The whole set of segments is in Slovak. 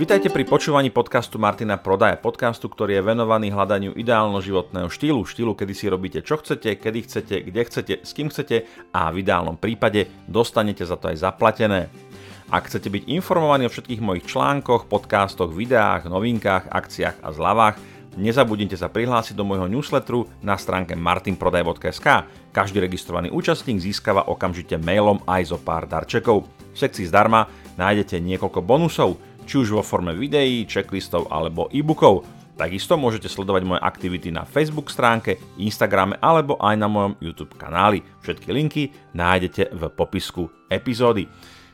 Vitajte pri počúvaní podcastu Martina Prodaja, podcastu, ktorý je venovaný hľadaniu ideálno životného štýlu, štýlu, kedy si robíte čo chcete, kedy chcete, kde chcete, s kým chcete a v ideálnom prípade dostanete za to aj zaplatené. Ak chcete byť informovaní o všetkých mojich článkoch, podcastoch, videách, novinkách, akciách a zľavách, nezabudnite sa prihlásiť do môjho newsletteru na stránke martinprodaj.sk. Každý registrovaný účastník získava okamžite mailom aj zo pár darčekov. V sekcii zdarma nájdete niekoľko bonusov – či už vo forme videí, checklistov alebo e-bookov. Takisto môžete sledovať moje aktivity na Facebook stránke, Instagrame alebo aj na mojom YouTube kanáli. Všetky linky nájdete v popisku epizódy.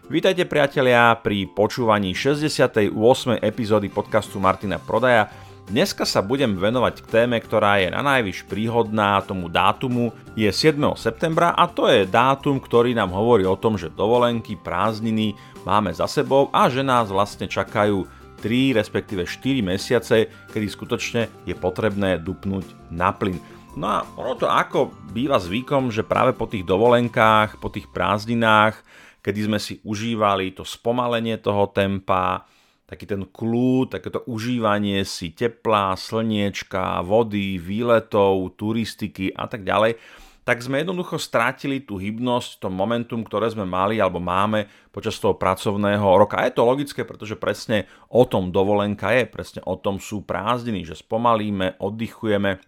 Vítajte priatelia pri počúvaní 68. epizódy podcastu Martina Prodaja. Dneska sa budem venovať k téme, ktorá je na najvyš príhodná tomu dátumu. Je 7. septembra a to je dátum, ktorý nám hovorí o tom, že dovolenky, prázdniny máme za sebou a že nás vlastne čakajú 3 respektíve 4 mesiace, kedy skutočne je potrebné dupnúť na plyn. No a ono to ako býva zvykom, že práve po tých dovolenkách, po tých prázdninách, kedy sme si užívali to spomalenie toho tempa, taký ten kľúd, takéto užívanie si tepla, slniečka, vody, výletov, turistiky a tak ďalej, tak sme jednoducho strátili tú hybnosť, to momentum, ktoré sme mali alebo máme počas toho pracovného roka. A je to logické, pretože presne o tom dovolenka je, presne o tom sú prázdniny, že spomalíme, oddychujeme,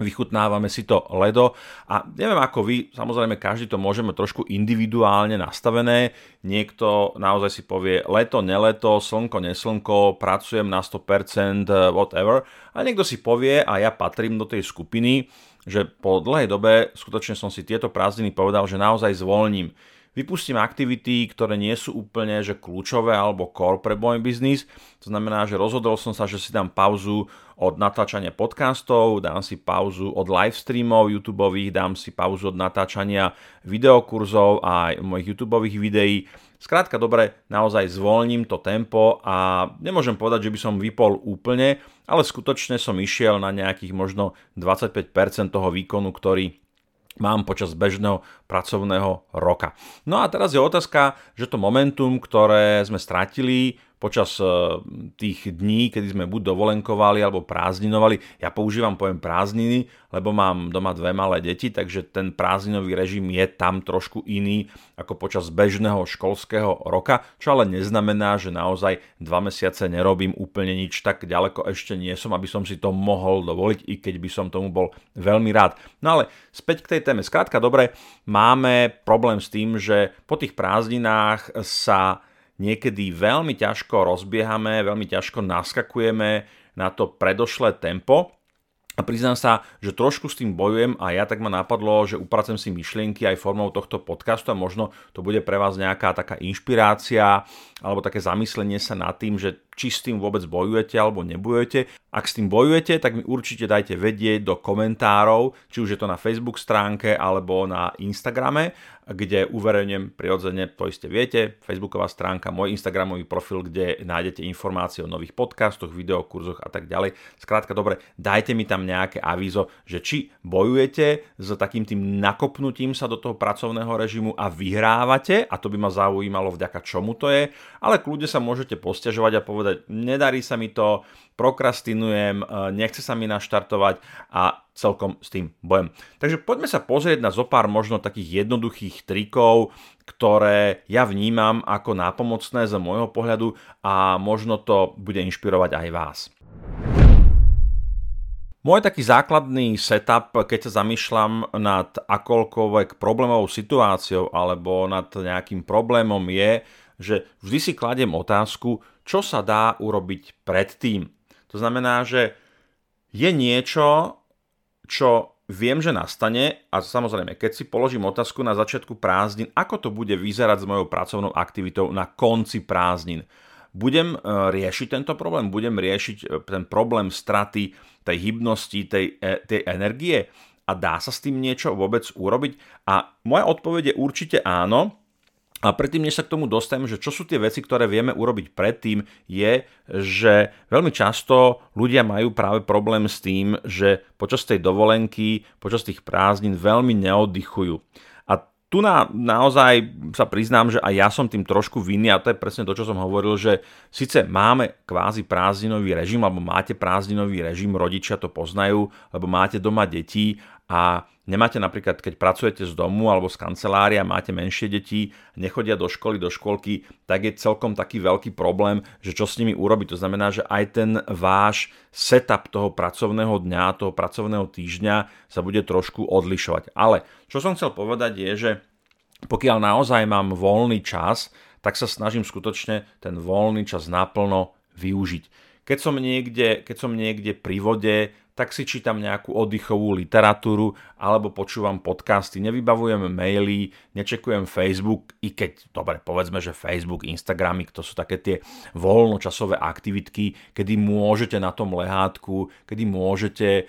vychutnávame si to ledo a neviem ako vy, samozrejme každý to môžeme trošku individuálne nastavené, niekto naozaj si povie leto, neleto, slnko, neslnko, pracujem na 100%, whatever a niekto si povie a ja patrím do tej skupiny, že po dlhej dobe skutočne som si tieto prázdniny povedal, že naozaj zvolním. Vypustím aktivity, ktoré nie sú úplne že kľúčové alebo core pre môj biznis. To znamená, že rozhodol som sa, že si dám pauzu od natáčania podcastov, dám si pauzu od live streamov YouTube, dám si pauzu od natáčania videokurzov a mojich YouTube videí Skrátka dobre, naozaj zvolním to tempo a nemôžem povedať, že by som vypol úplne, ale skutočne som išiel na nejakých možno 25% toho výkonu, ktorý mám počas bežného pracovného roka. No a teraz je otázka, že to momentum, ktoré sme stratili, počas eh, tých dní, kedy sme buď dovolenkovali alebo prázdninovali. Ja používam pojem prázdniny, lebo mám doma dve malé deti, takže ten prázdninový režim je tam trošku iný ako počas bežného školského roka, čo ale neznamená, že naozaj dva mesiace nerobím úplne nič, tak ďaleko ešte nie som, aby som si to mohol dovoliť, i keď by som tomu bol veľmi rád. No ale späť k tej téme. Skrátka dobre, máme problém s tým, že po tých prázdninách sa niekedy veľmi ťažko rozbiehame, veľmi ťažko naskakujeme na to predošlé tempo. A priznám sa, že trošku s tým bojujem a ja tak ma napadlo, že upracujem si myšlienky aj formou tohto podcastu a možno to bude pre vás nejaká taká inšpirácia alebo také zamyslenie sa nad tým, že či s tým vôbec bojujete alebo nebojujete. Ak s tým bojujete, tak mi určite dajte vedieť do komentárov, či už je to na Facebook stránke alebo na Instagrame, kde uverejňujem prirodzene, to iste viete, Facebooková stránka, môj Instagramový profil, kde nájdete informácie o nových podcastoch, videokurzoch a tak ďalej. Skrátka, dobre, dajte mi tam nejaké avízo, že či bojujete s takým tým nakopnutím sa do toho pracovného režimu a vyhrávate, a to by ma zaujímalo vďaka čomu to je, ale kľudne sa môžete posťažovať a povedať, nedarí sa mi to, prokrastinujem, e, nechce sa mi naštartovať a celkom s tým bojem. Takže poďme sa pozrieť na zopár možno takých jednoduchých trikov, ktoré ja vnímam ako nápomocné z môjho pohľadu a možno to bude inšpirovať aj vás. Môj taký základný setup, keď sa zamýšľam nad akoľkoľvek problémovou situáciou alebo nad nejakým problémom je, že vždy si kladiem otázku, čo sa dá urobiť predtým. To znamená, že je niečo, čo viem, že nastane a samozrejme, keď si položím otázku na začiatku prázdnin, ako to bude vyzerať s mojou pracovnou aktivitou na konci prázdnin. Budem e, riešiť tento problém, budem riešiť e, ten problém straty tej hybnosti, tej, e, tej energie a dá sa s tým niečo vôbec urobiť? A moja odpoveď je určite áno, a predtým, než sa k tomu dostanem, že čo sú tie veci, ktoré vieme urobiť predtým, je, že veľmi často ľudia majú práve problém s tým, že počas tej dovolenky, počas tých prázdnin veľmi neoddychujú. A tu na, naozaj sa priznám, že aj ja som tým trošku vinný a to je presne to, čo som hovoril, že síce máme kvázi prázdninový režim, alebo máte prázdninový režim, rodičia to poznajú, lebo máte doma deti a nemáte napríklad, keď pracujete z domu alebo z kancelária, máte menšie deti, nechodia do školy, do školky, tak je celkom taký veľký problém, že čo s nimi urobiť. To znamená, že aj ten váš setup toho pracovného dňa, toho pracovného týždňa sa bude trošku odlišovať. Ale čo som chcel povedať je, že pokiaľ naozaj mám voľný čas, tak sa snažím skutočne ten voľný čas naplno využiť. Keď som niekde, keď som niekde pri vode, tak si čítam nejakú oddychovú literatúru alebo počúvam podcasty, nevybavujem maily, nečekujem Facebook, i keď, dobre, povedzme, že Facebook, Instagramy, to sú také tie voľnočasové aktivitky, kedy môžete na tom lehátku, kedy môžete e,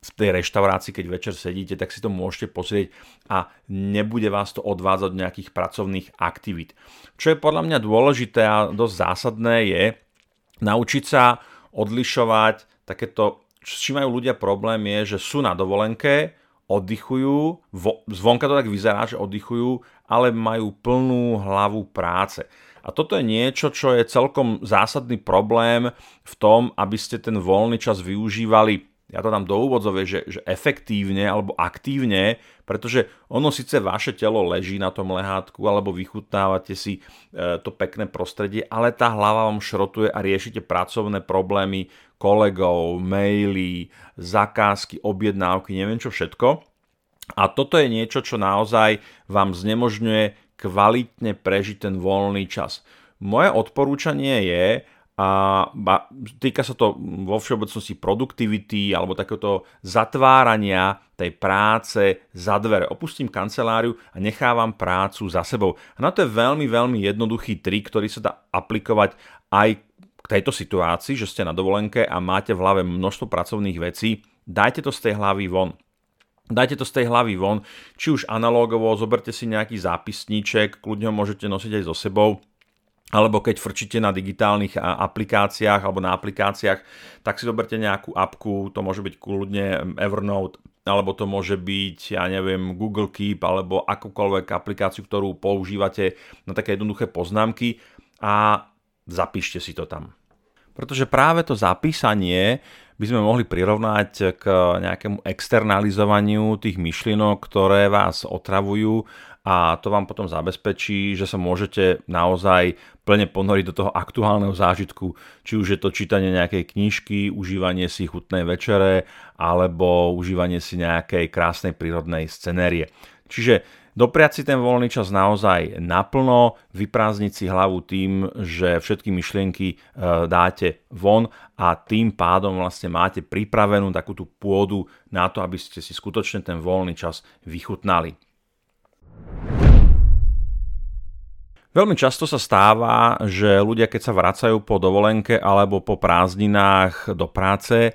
v tej reštaurácii, keď večer sedíte, tak si to môžete pozrieť a nebude vás to odvádzať od nejakých pracovných aktivít. Čo je podľa mňa dôležité a dosť zásadné je naučiť sa odlišovať takéto s čím majú ľudia problém je, že sú na dovolenke, oddychujú, vo, zvonka to tak vyzerá, že oddychujú, ale majú plnú hlavu práce. A toto je niečo, čo je celkom zásadný problém v tom, aby ste ten voľný čas využívali ja to dám do úvodzovie, že, že efektívne alebo aktívne, pretože ono síce vaše telo leží na tom lehátku alebo vychutnávate si e, to pekné prostredie, ale tá hlava vám šrotuje a riešite pracovné problémy kolegov, maily, zakázky, objednávky, neviem čo všetko. A toto je niečo, čo naozaj vám znemožňuje kvalitne prežiť ten voľný čas. Moje odporúčanie je, a týka sa to vo všeobecnosti produktivity alebo takéhoto zatvárania tej práce za dvere. Opustím kanceláriu a nechávam prácu za sebou. A na to je veľmi, veľmi jednoduchý trik, ktorý sa dá aplikovať aj tejto situácii, že ste na dovolenke a máte v hlave množstvo pracovných vecí. Dajte to z tej hlavy von. Dajte to z tej hlavy von, či už analogovo, zoberte si nejaký zápisníček, kľudne ho môžete nosiť aj so sebou, alebo keď frčíte na digitálnych aplikáciách alebo na aplikáciách, tak si zoberte nejakú apku, to môže byť kľudne Evernote, alebo to môže byť, ja neviem, Google Keep, alebo akúkoľvek aplikáciu, ktorú používate na také jednoduché poznámky a zapíšte si to tam. Pretože práve to zapísanie by sme mohli prirovnať k nejakému externalizovaniu tých myšlienok, ktoré vás otravujú a to vám potom zabezpečí, že sa môžete naozaj plne ponoriť do toho aktuálneho zážitku, či už je to čítanie nejakej knižky, užívanie si chutnej večere alebo užívanie si nejakej krásnej prírodnej scenérie. Čiže dopriať si ten voľný čas naozaj naplno, vyprázdniť si hlavu tým, že všetky myšlienky e, dáte von a tým pádom vlastne máte pripravenú takú tú pôdu na to, aby ste si skutočne ten voľný čas vychutnali. Veľmi často sa stáva, že ľudia, keď sa vracajú po dovolenke alebo po prázdninách do práce,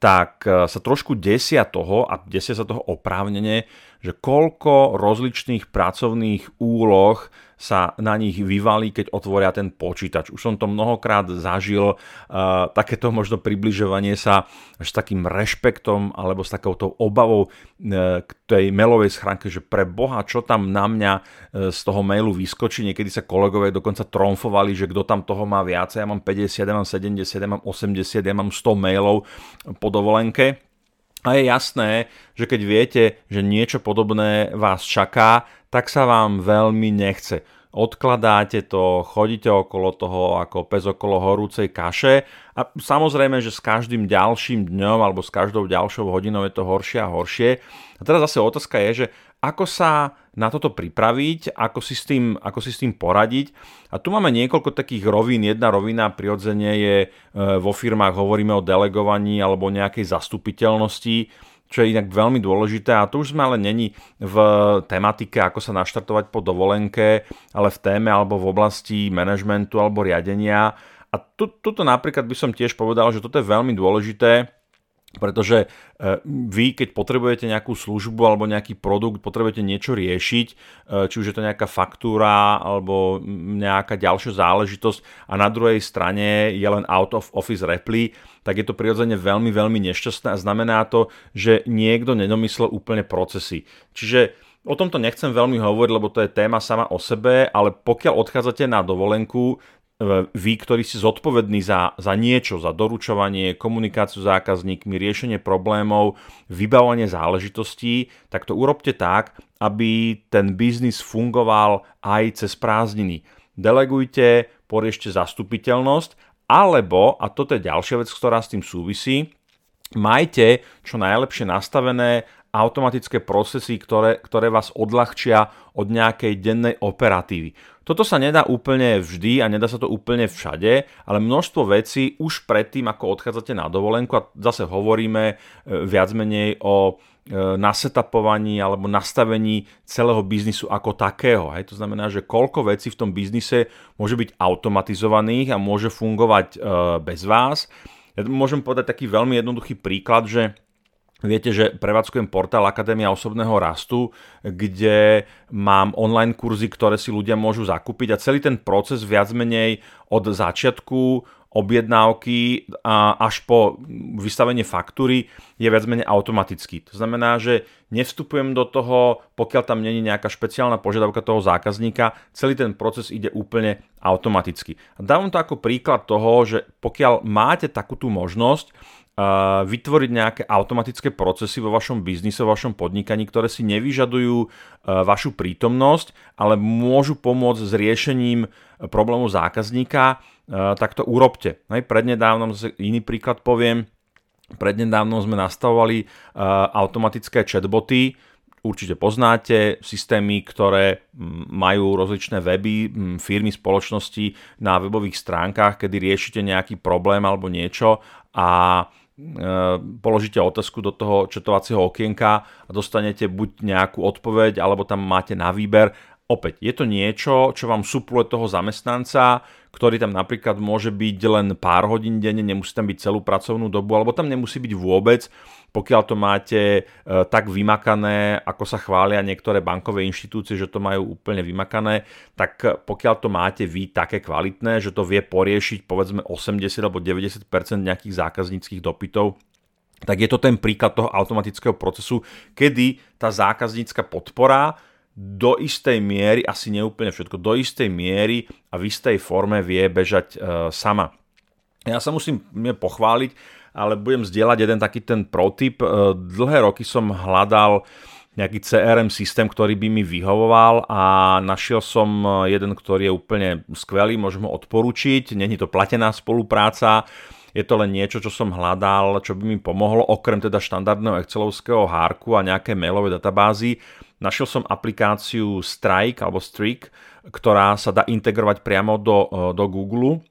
tak sa trošku desia toho, a desia sa toho oprávnene, že koľko rozličných pracovných úloh sa na nich vyvalí, keď otvoria ten počítač. Už som to mnohokrát zažil, uh, takéto možno približovanie sa s takým rešpektom alebo s takouto obavou uh, k tej mailovej schránke, že pre Boha, čo tam na mňa uh, z toho mailu vyskočí. Niekedy sa kolegovia dokonca tromfovali, že kto tam toho má viacej. Ja mám 50, ja mám 70, ja mám 80, ja mám 100 mailov po dovolenke. A je jasné, že keď viete, že niečo podobné vás čaká, tak sa vám veľmi nechce. Odkladáte to, chodíte okolo toho ako pes okolo horúcej kaše a samozrejme, že s každým ďalším dňom alebo s každou ďalšou hodinou je to horšie a horšie. A teraz zase otázka je, že ako sa na toto pripraviť, ako si s tým, ako si s tým poradiť. A tu máme niekoľko takých rovín. Jedna rovina prirodzene je e, vo firmách, hovoríme o delegovaní alebo nejakej zastupiteľnosti čo je inak veľmi dôležité a to už sme ale není v tematike, ako sa naštartovať po dovolenke, ale v téme alebo v oblasti manažmentu alebo riadenia. A tu, tuto napríklad by som tiež povedal, že toto je veľmi dôležité, pretože e, vy, keď potrebujete nejakú službu alebo nejaký produkt, potrebujete niečo riešiť, e, či už je to nejaká faktúra alebo nejaká ďalšia záležitosť a na druhej strane je len out of office reply, tak je to prirodzene veľmi, veľmi nešťastné a znamená to, že niekto nedomyslel úplne procesy. Čiže O tomto nechcem veľmi hovoriť, lebo to je téma sama o sebe, ale pokiaľ odchádzate na dovolenku, vy, ktorí ste zodpovední za, za niečo, za doručovanie, komunikáciu s zákazníkmi, riešenie problémov, vybavovanie záležitostí, tak to urobte tak, aby ten biznis fungoval aj cez prázdniny. Delegujte, poriešte zastupiteľnosť, alebo, a toto je ďalšia vec, ktorá s tým súvisí, majte čo najlepšie nastavené automatické procesy, ktoré, ktoré vás odľahčia od nejakej dennej operatívy. Toto sa nedá úplne vždy a nedá sa to úplne všade, ale množstvo vecí už predtým, ako odchádzate na dovolenku, a zase hovoríme e, viac menej o e, nasetapovaní alebo nastavení celého biznisu ako takého. Hej. To znamená, že koľko vecí v tom biznise môže byť automatizovaných a môže fungovať e, bez vás. Ja môžem povedať taký veľmi jednoduchý príklad, že Viete, že prevádzkujem portál Akadémia osobného rastu, kde mám online kurzy, ktoré si ľudia môžu zakúpiť a celý ten proces viac menej od začiatku objednávky až po vystavenie faktúry je viac menej automatický. To znamená, že nevstupujem do toho, pokiaľ tam není nejaká špeciálna požiadavka toho zákazníka, celý ten proces ide úplne automaticky. A dávam to ako príklad toho, že pokiaľ máte takúto možnosť, vytvoriť nejaké automatické procesy vo vašom biznise, vo vašom podnikaní, ktoré si nevyžadujú vašu prítomnosť, ale môžu pomôcť s riešením problému zákazníka, tak to urobte. Prednedávnom, iný príklad poviem, prednedávnom sme nastavovali automatické chatboty, určite poznáte, systémy, ktoré majú rozličné weby, firmy, spoločnosti na webových stránkach, kedy riešite nejaký problém alebo niečo a položíte otázku do toho četovacieho okienka a dostanete buď nejakú odpoveď, alebo tam máte na výber. Opäť, je to niečo, čo vám supluje toho zamestnanca, ktorý tam napríklad môže byť len pár hodín denne, nemusí tam byť celú pracovnú dobu, alebo tam nemusí byť vôbec pokiaľ to máte e, tak vymakané, ako sa chvália niektoré bankové inštitúcie, že to majú úplne vymakané, tak pokiaľ to máte vy také kvalitné, že to vie poriešiť povedzme 80 alebo 90% nejakých zákazníckých dopytov, tak je to ten príklad toho automatického procesu, kedy tá zákaznícka podpora do istej miery, asi neúplne všetko, do istej miery a v istej forme vie bežať e, sama. Ja sa musím pochváliť, ale budem zdieľať jeden taký ten protip. E, dlhé roky som hľadal nejaký CRM systém, ktorý by mi vyhovoval a našiel som e, jeden, ktorý je úplne skvelý, môžem ho odporučiť, není to platená spolupráca, je to len niečo, čo som hľadal, čo by mi pomohlo, okrem teda štandardného Excelovského hárku a nejaké mailové databázy. Našiel som aplikáciu Strike alebo Streak, ktorá sa dá integrovať priamo do, e, do Google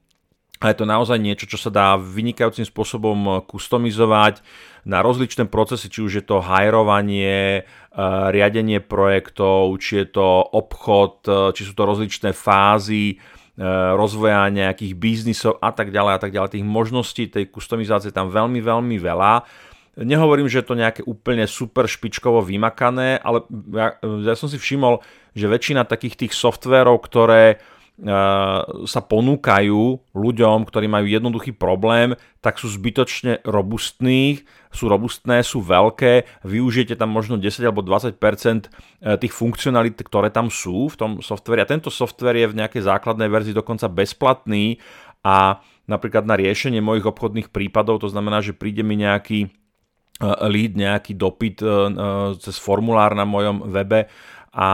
a je to naozaj niečo, čo sa dá vynikajúcim spôsobom customizovať na rozličné procesy, či už je to hajrovanie, eh, riadenie projektov, či je to obchod, eh, či sú to rozličné fázy eh, rozvoja nejakých biznisov a tak ďalej a tak ďalej. Tých možností tej kustomizácie tam veľmi, veľmi veľa. Nehovorím, že je to nejaké úplne super špičkovo vymakané, ale ja, ja som si všimol, že väčšina takých tých softverov, ktoré sa ponúkajú ľuďom, ktorí majú jednoduchý problém, tak sú zbytočne robustní, sú robustné, sú veľké, využijete tam možno 10 alebo 20% e, tých funkcionalít, ktoré tam sú v tom softveri a tento software je v nejakej základnej verzii dokonca bezplatný. A napríklad na riešenie mojich obchodných prípadov, to znamená, že príde mi nejaký e, lead, nejaký dopyt e, cez formulár na mojom webe a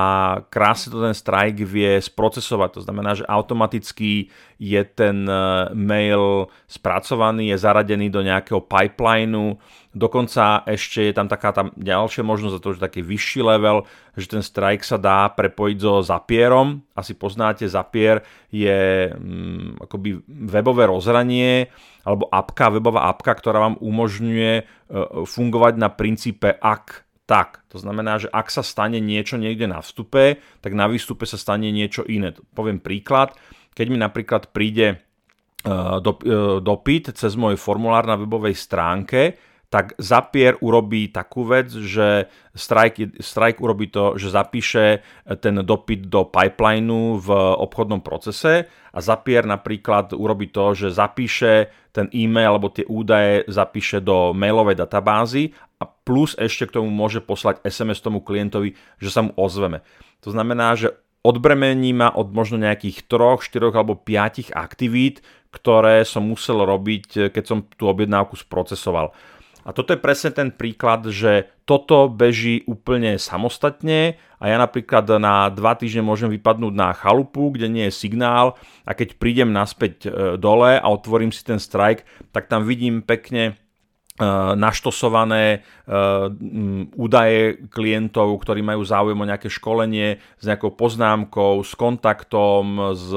krásne to ten strike vie sprocesovať. To znamená, že automaticky je ten e, mail spracovaný, je zaradený do nejakého pipelineu, dokonca ešte je tam taká tam ďalšia možnosť, a to už taký vyšší level, že ten strike sa dá prepojiť so Zapierom. Asi poznáte, Zapier je mm, akoby webové rozhranie alebo apka, webová apka, ktorá vám umožňuje e, fungovať na princípe ak tak. To znamená, že ak sa stane niečo niekde na vstupe, tak na výstupe sa stane niečo iné. Poviem príklad, keď mi napríklad príde e, e, dopyt cez môj formulár na webovej stránke, tak Zapier urobí takú vec, že Strike, Strike urobí to, že zapíše ten dopyt do pipelineu v obchodnom procese a Zapier napríklad urobí to, že zapíše ten e-mail alebo tie údaje zapíše do mailovej databázy a plus ešte k tomu môže poslať SMS tomu klientovi, že sa mu ozveme. To znamená, že odbremení ma od možno nejakých 3, 4 alebo 5 aktivít, ktoré som musel robiť, keď som tú objednávku sprocesoval. A toto je presne ten príklad, že toto beží úplne samostatne a ja napríklad na dva týždne môžem vypadnúť na chalupu, kde nie je signál a keď prídem naspäť e, dole a otvorím si ten strike, tak tam vidím pekne e, naštosované e, údaje klientov, ktorí majú záujem o nejaké školenie s nejakou poznámkou, s kontaktom, s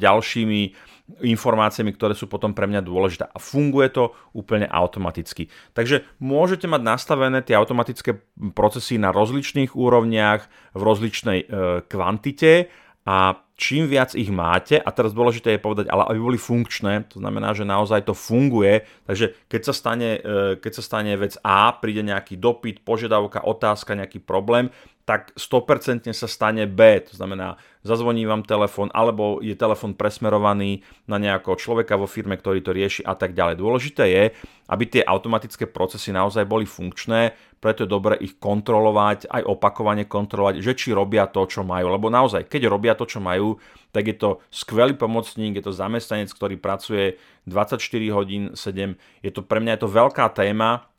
ďalšími informáciami, ktoré sú potom pre mňa dôležité. A funguje to úplne automaticky. Takže môžete mať nastavené tie automatické procesy na rozličných úrovniach, v rozličnej e, kvantite a čím viac ich máte, a teraz dôležité je povedať, ale aby boli funkčné, to znamená, že naozaj to funguje, takže keď sa stane, e, keď sa stane vec A, príde nejaký dopyt, požiadavka, otázka, nejaký problém, tak 100% sa stane B, to znamená, zazvoní vám telefón, alebo je telefón presmerovaný na nejakého človeka vo firme, ktorý to rieši a tak ďalej. Dôležité je, aby tie automatické procesy naozaj boli funkčné, preto je dobre ich kontrolovať, aj opakovane kontrolovať, že či robia to, čo majú. Lebo naozaj, keď robia to, čo majú, tak je to skvelý pomocník, je to zamestnanec, ktorý pracuje 24 hodín 7. Je to pre mňa je to veľká téma,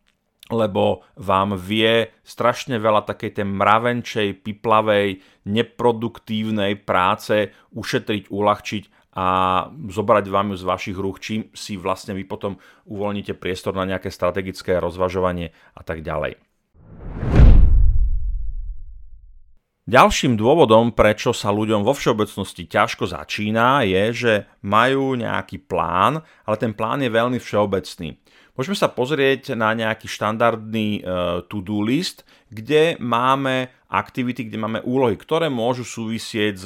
lebo vám vie strašne veľa takej tej mravenčej, piplavej, neproduktívnej práce ušetriť, uľahčiť a zobrať vám ju z vašich rúk, čím si vlastne vy potom uvoľníte priestor na nejaké strategické rozvažovanie a tak ďalej. Ďalším dôvodom, prečo sa ľuďom vo všeobecnosti ťažko začína, je, že majú nejaký plán, ale ten plán je veľmi všeobecný. Môžeme sa pozrieť na nejaký štandardný uh, to-do list, kde máme aktivity, kde máme úlohy, ktoré môžu súvisieť s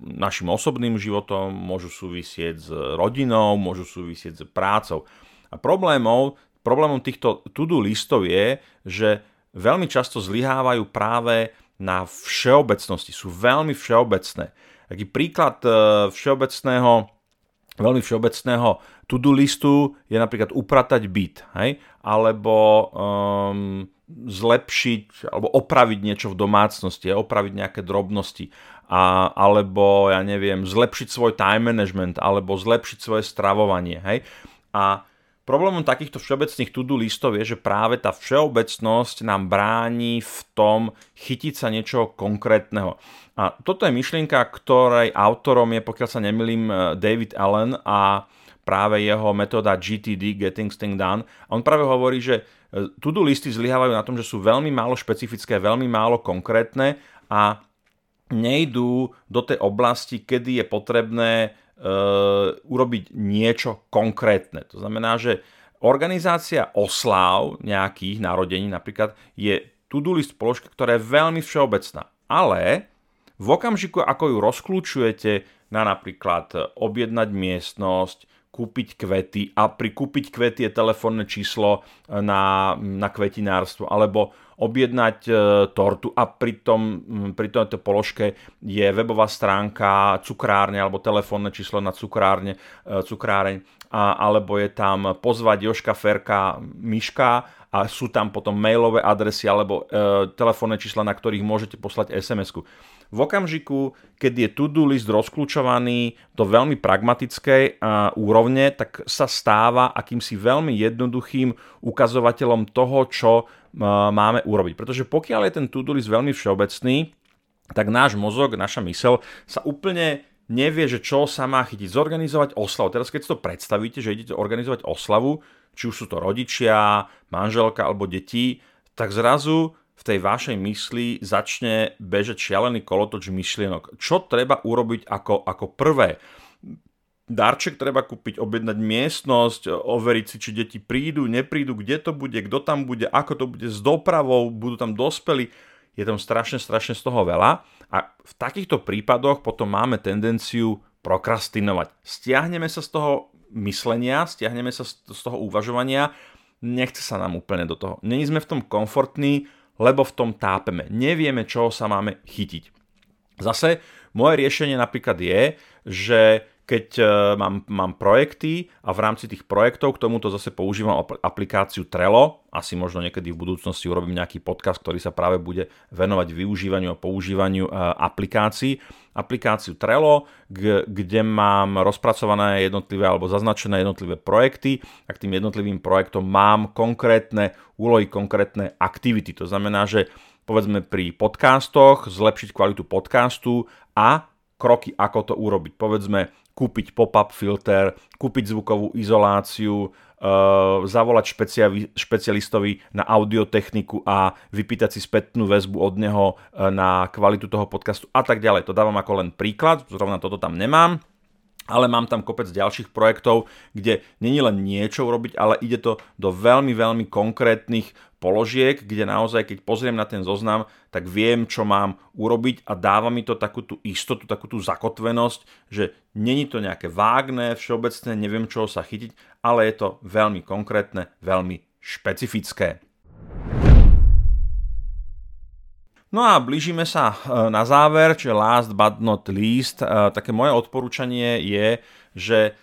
našim osobným životom, môžu súvisieť s rodinou, môžu súvisieť s prácou. A problémov, problémom týchto to-do listov je, že veľmi často zlyhávajú práve na všeobecnosti, sú veľmi všeobecné. Taký príklad uh, všeobecného veľmi všeobecného to-do listu je napríklad upratať byt, hej? alebo um, zlepšiť alebo opraviť niečo v domácnosti, opraviť nejaké drobnosti, a, alebo ja neviem, zlepšiť svoj time management, alebo zlepšiť svoje stravovanie. Hej? A Problémom takýchto všeobecných to-do listov je, že práve tá všeobecnosť nám bráni v tom chytiť sa niečoho konkrétneho. A toto je myšlienka, ktorej autorom je, pokiaľ sa nemilím, David Allen a práve jeho metóda GTD, Getting Things Done. A on práve hovorí, že e, to-do listy zlyhávajú na tom, že sú veľmi málo špecifické, veľmi málo konkrétne a nejdú do tej oblasti, kedy je potrebné urobiť niečo konkrétne. To znamená, že organizácia osláv nejakých narodení napríklad je to-do list položka, ktorá je veľmi všeobecná. Ale v okamžiku, ako ju rozklúčujete na napríklad objednať miestnosť, kúpiť kvety a pri kúpiť kvety je telefónne číslo e, na, na kvetinárstvo alebo objednať e, tortu a pri, tom, pri tomto položke je webová stránka cukrárne alebo telefónne číslo na cukrárne, e, cukráreň a, alebo je tam pozvať Joška Ferka Miška a sú tam potom mailové adresy alebo e, telefónne čísla, na ktorých môžete poslať SMS-ku v okamžiku, keď je to-do list rozklúčovaný do veľmi pragmatickej úrovne, tak sa stáva akýmsi veľmi jednoduchým ukazovateľom toho, čo máme urobiť. Pretože pokiaľ je ten to-do list veľmi všeobecný, tak náš mozog, naša mysel sa úplne nevie, že čo sa má chytiť. Zorganizovať oslavu. Teraz keď si to predstavíte, že idete organizovať oslavu, či už sú to rodičia, manželka alebo deti, tak zrazu v tej vašej mysli začne bežať šialený kolotoč myšlienok. Čo treba urobiť ako, ako prvé? Darček treba kúpiť, objednať miestnosť, overiť si, či deti prídu, neprídu, kde to bude, kto tam bude, ako to bude s dopravou, budú tam dospeli. Je tam strašne, strašne z toho veľa. A v takýchto prípadoch potom máme tendenciu prokrastinovať. Stiahneme sa z toho myslenia, stiahneme sa z toho uvažovania nechce sa nám úplne do toho. Není sme v tom komfortní, lebo v tom tápeme. Nevieme, čoho sa máme chytiť. Zase moje riešenie napríklad je, že keď e, mám, mám projekty a v rámci tých projektov k tomuto zase používam aplikáciu Trello. Asi možno niekedy v budúcnosti urobím nejaký podcast, ktorý sa práve bude venovať využívaniu a používaniu e, aplikácií. Aplikáciu Trello, kde mám rozpracované jednotlivé alebo zaznačené jednotlivé projekty a k tým jednotlivým projektom mám konkrétne úlohy, konkrétne aktivity. To znamená, že povedzme pri podcastoch zlepšiť kvalitu podcastu a kroky, ako to urobiť. Povedzme, kúpiť pop-up filter, kúpiť zvukovú izoláciu, uh, zavolať špeciali- špecialistovi na audiotechniku a vypýtať si spätnú väzbu od neho uh, na kvalitu toho podcastu a tak ďalej. To dávam ako len príklad, zrovna toto tam nemám ale mám tam kopec ďalších projektov, kde není len niečo urobiť, ale ide to do veľmi, veľmi konkrétnych položiek, kde naozaj, keď pozriem na ten zoznam, tak viem, čo mám urobiť a dáva mi to takú tú istotu, takú tú zakotvenosť, že není to nejaké vágne, všeobecné, neviem, čoho sa chytiť, ale je to veľmi konkrétne, veľmi špecifické. No a blížime sa e, na záver, čiže last but not least. E, také moje odporúčanie je, že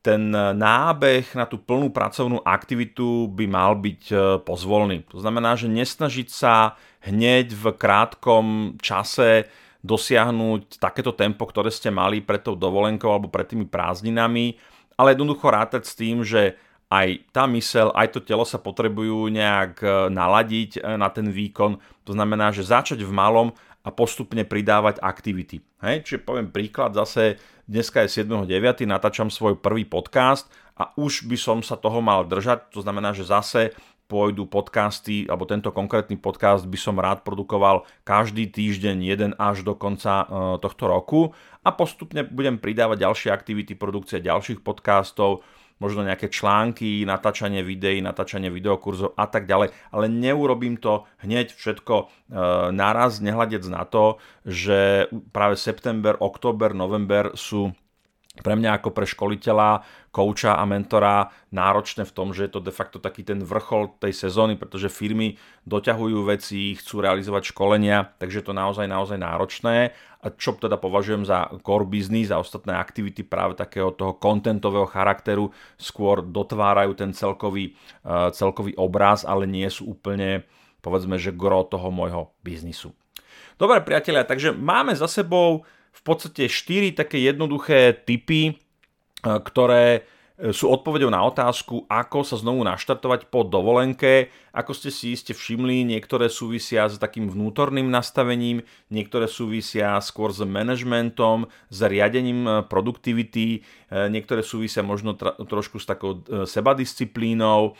ten nábeh na tú plnú pracovnú aktivitu by mal byť e, pozvolný. To znamená, že nesnažiť sa hneď v krátkom čase dosiahnuť takéto tempo, ktoré ste mali pred tou dovolenkou alebo pred tými prázdninami, ale jednoducho rátať s tým, že aj tá mysel, aj to telo sa potrebujú nejak e, naladiť e, na ten výkon. To znamená, že začať v malom a postupne pridávať aktivity. Hej? Čiže poviem príklad, zase dneska je 7.9. natáčam svoj prvý podcast a už by som sa toho mal držať. To znamená, že zase pôjdu podcasty, alebo tento konkrétny podcast by som rád produkoval každý týždeň, jeden až do konca e, tohto roku a postupne budem pridávať ďalšie aktivity, produkcie ďalších podcastov, možno nejaké články, natáčanie videí, natáčanie videokurzov a tak ďalej, ale neurobím to hneď všetko e, naraz, nehľadec na to, že práve september, október, november sú pre mňa ako pre školiteľa, kouča a mentora náročné v tom, že je to de facto taký ten vrchol tej sezóny, pretože firmy doťahujú veci, chcú realizovať školenia, takže je to naozaj, naozaj náročné. A čo teda považujem za core business a ostatné aktivity práve takého toho kontentového charakteru skôr dotvárajú ten celkový, uh, celkový obraz, ale nie sú úplne povedzme, že gro toho môjho biznisu. Dobre priatelia, takže máme za sebou v podstate 4 také jednoduché typy, e, ktoré sú odpovedou na otázku, ako sa znovu naštartovať po dovolenke. Ako ste si iste všimli, niektoré súvisia s takým vnútorným nastavením, niektoré súvisia skôr s manažmentom, s riadením e, produktivity, niektoré súvisia možno tra- trošku s takou sebadisciplínou,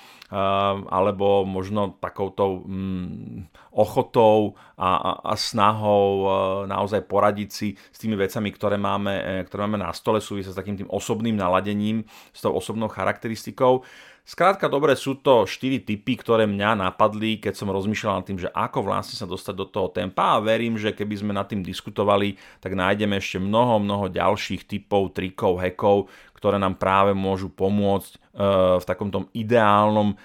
alebo možno takouto mm, ochotou a, a, a snahou naozaj poradiť si s tými vecami, ktoré máme, ktoré máme na stole, súvisia s takým tým osobným naladením, s tou osobnou charakteristikou. Skrátka dobre, sú to 4 typy, ktoré mňa napadli, keď som rozmýšľal nad tým, že ako vlastne sa dostať do toho tempa a verím, že keby sme nad tým diskutovali, tak nájdeme ešte mnoho, mnoho ďalších typov, trikov, hekov, ktoré nám práve môžu pomôcť e, v takom tom ideálnom e,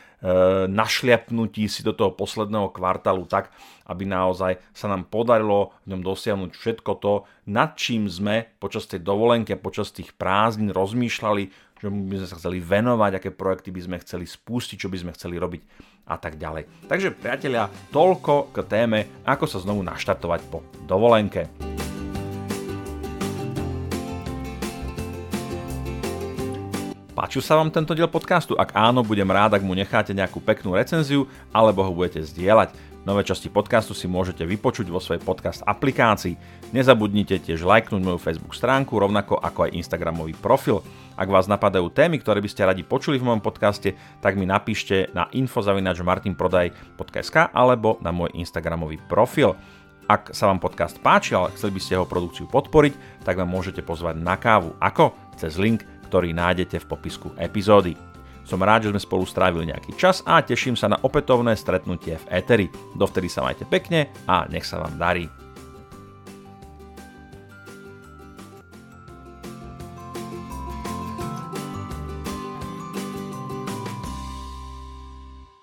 našliapnutí si do toho posledného kvartálu tak, aby naozaj sa nám podarilo v ňom dosiahnuť všetko to, nad čím sme počas tej dovolenky a počas tých prázdnin rozmýšľali, že by sme sa chceli venovať, aké projekty by sme chceli spustiť, čo by sme chceli robiť a tak ďalej. Takže priatelia, toľko k téme, ako sa znovu naštartovať po dovolenke. Páčil sa vám tento diel podcastu? Ak áno, budem rád, ak mu necháte nejakú peknú recenziu alebo ho budete zdieľať. Nové časti podcastu si môžete vypočuť vo svojej podcast aplikácii. Nezabudnite tiež lajknúť moju Facebook stránku, rovnako ako aj Instagramový profil. Ak vás napadajú témy, ktoré by ste radi počuli v mojom podcaste, tak mi napíšte na info.martinprodaj.sk alebo na môj Instagramový profil. Ak sa vám podcast páči, ale chceli by ste jeho produkciu podporiť, tak vám môžete pozvať na kávu. Ako? Cez link, ktorý nájdete v popisku epizódy. Som rád, že sme spolu strávili nejaký čas a teším sa na opätovné stretnutie v Eteri. Dovtedy sa majte pekne a nech sa vám darí.